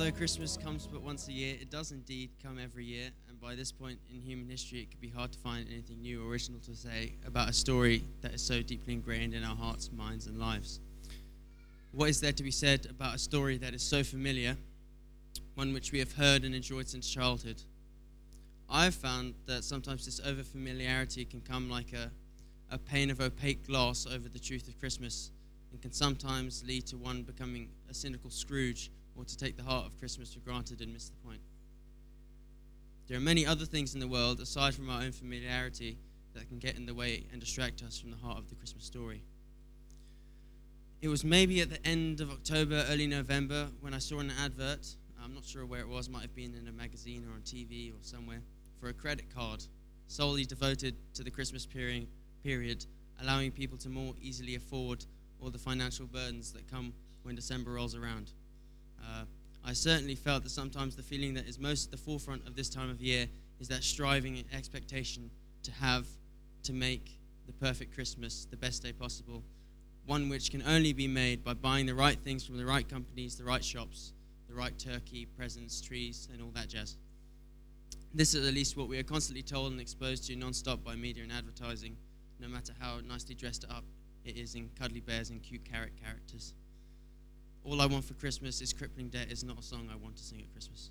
Although Christmas comes but once a year, it does indeed come every year, and by this point in human history, it could be hard to find anything new or original to say about a story that is so deeply ingrained in our hearts, minds, and lives. What is there to be said about a story that is so familiar, one which we have heard and enjoyed since childhood? I've found that sometimes this overfamiliarity can come like a, a pane of opaque glass over the truth of Christmas and can sometimes lead to one becoming a cynical Scrooge or to take the heart of Christmas for granted and miss the point. There are many other things in the world, aside from our own familiarity, that can get in the way and distract us from the heart of the Christmas story. It was maybe at the end of October, early November, when I saw an advert. I'm not sure where it was, might have been in a magazine or on TV or somewhere, for a credit card solely devoted to the Christmas period, period allowing people to more easily afford all the financial burdens that come when December rolls around. Uh, I certainly felt that sometimes the feeling that is most at the forefront of this time of year is that striving expectation to have, to make the perfect Christmas the best day possible, one which can only be made by buying the right things from the right companies, the right shops, the right turkey, presents, trees, and all that jazz. This is at least what we are constantly told and exposed to non-stop by media and advertising, no matter how nicely dressed up it is in cuddly bears and cute carrot characters. All I Want for Christmas is Crippling Debt is not a song I want to sing at Christmas.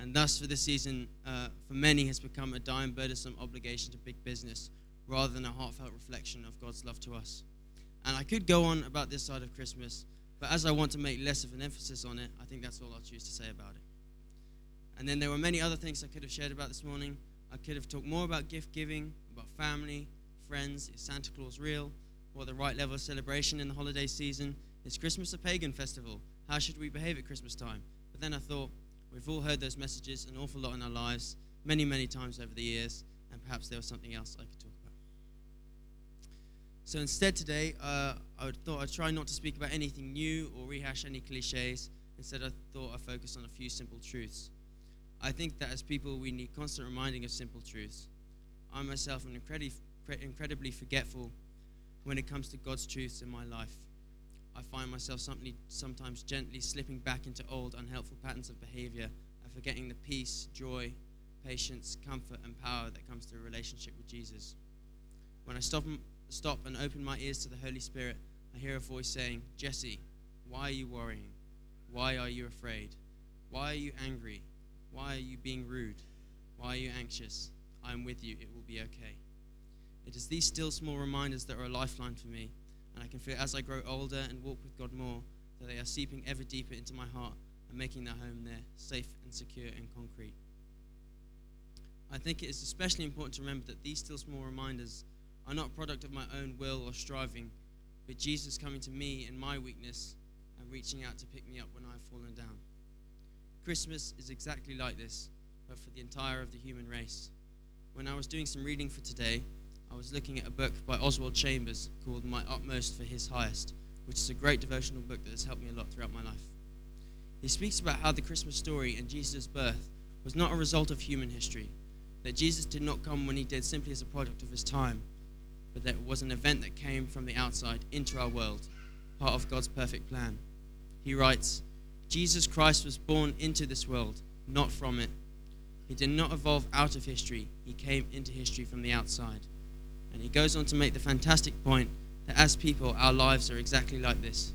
And thus, for this season, uh, for many, has become a dying burdensome obligation to big business rather than a heartfelt reflection of God's love to us. And I could go on about this side of Christmas, but as I want to make less of an emphasis on it, I think that's all I'll choose to say about it. And then there were many other things I could have shared about this morning. I could have talked more about gift giving, about family, friends, is Santa Claus real, or the right level of celebration in the holiday season, is Christmas a pagan festival? How should we behave at Christmas time? But then I thought, we've all heard those messages an awful lot in our lives, many, many times over the years, and perhaps there was something else I could talk about. So instead, today, uh, I thought I'd try not to speak about anything new or rehash any cliches. Instead, I thought I'd focus on a few simple truths. I think that as people, we need constant reminding of simple truths. I myself am incredibly, incredibly forgetful when it comes to God's truths in my life. I find myself sometimes gently slipping back into old, unhelpful patterns of behavior and forgetting the peace, joy, patience, comfort, and power that comes through a relationship with Jesus. When I stop, stop and open my ears to the Holy Spirit, I hear a voice saying, Jesse, why are you worrying? Why are you afraid? Why are you angry? Why are you being rude? Why are you anxious? I am with you. It will be okay. It is these still small reminders that are a lifeline for me and I can feel as I grow older and walk with God more that they are seeping ever deeper into my heart and making their home there safe and secure and concrete. I think it is especially important to remember that these still small reminders are not a product of my own will or striving, but Jesus coming to me in my weakness and reaching out to pick me up when I have fallen down. Christmas is exactly like this, but for the entire of the human race. When I was doing some reading for today, I was looking at a book by Oswald Chambers called My Utmost for His Highest, which is a great devotional book that has helped me a lot throughout my life. He speaks about how the Christmas story and Jesus' birth was not a result of human history, that Jesus did not come when he did simply as a product of his time, but that it was an event that came from the outside into our world, part of God's perfect plan. He writes, Jesus Christ was born into this world, not from it. He did not evolve out of history, he came into history from the outside. And he goes on to make the fantastic point that as people, our lives are exactly like this.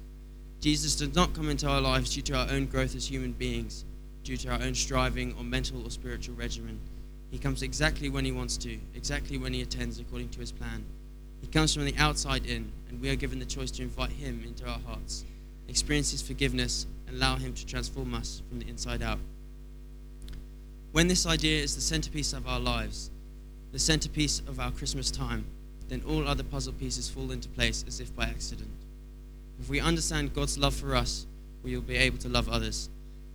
Jesus does not come into our lives due to our own growth as human beings, due to our own striving or mental or spiritual regimen. He comes exactly when he wants to, exactly when he attends according to his plan. He comes from the outside in, and we are given the choice to invite him into our hearts, experience his forgiveness, and allow him to transform us from the inside out. When this idea is the centerpiece of our lives, the centerpiece of our Christmas time, then all other puzzle pieces fall into place as if by accident. If we understand God's love for us, we will be able to love others.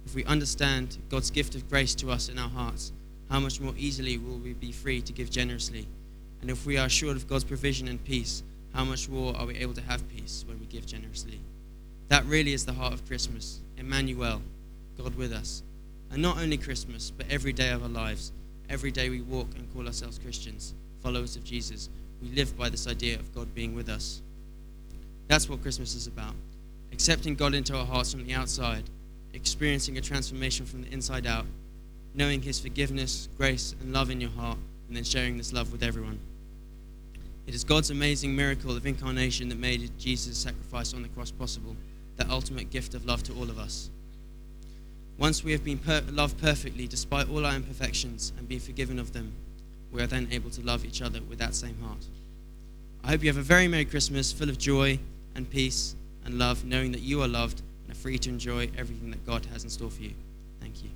If we understand God's gift of grace to us in our hearts, how much more easily will we be free to give generously? And if we are assured of God's provision and peace, how much more are we able to have peace when we give generously? That really is the heart of Christmas. Emmanuel, God with us. And not only Christmas, but every day of our lives Every day we walk and call ourselves Christians, followers of Jesus. We live by this idea of God being with us. That's what Christmas is about accepting God into our hearts from the outside, experiencing a transformation from the inside out, knowing His forgiveness, grace, and love in your heart, and then sharing this love with everyone. It is God's amazing miracle of incarnation that made Jesus' sacrifice on the cross possible, that ultimate gift of love to all of us. Once we have been per- loved perfectly despite all our imperfections and been forgiven of them, we are then able to love each other with that same heart. I hope you have a very Merry Christmas full of joy and peace and love, knowing that you are loved and are free to enjoy everything that God has in store for you. Thank you.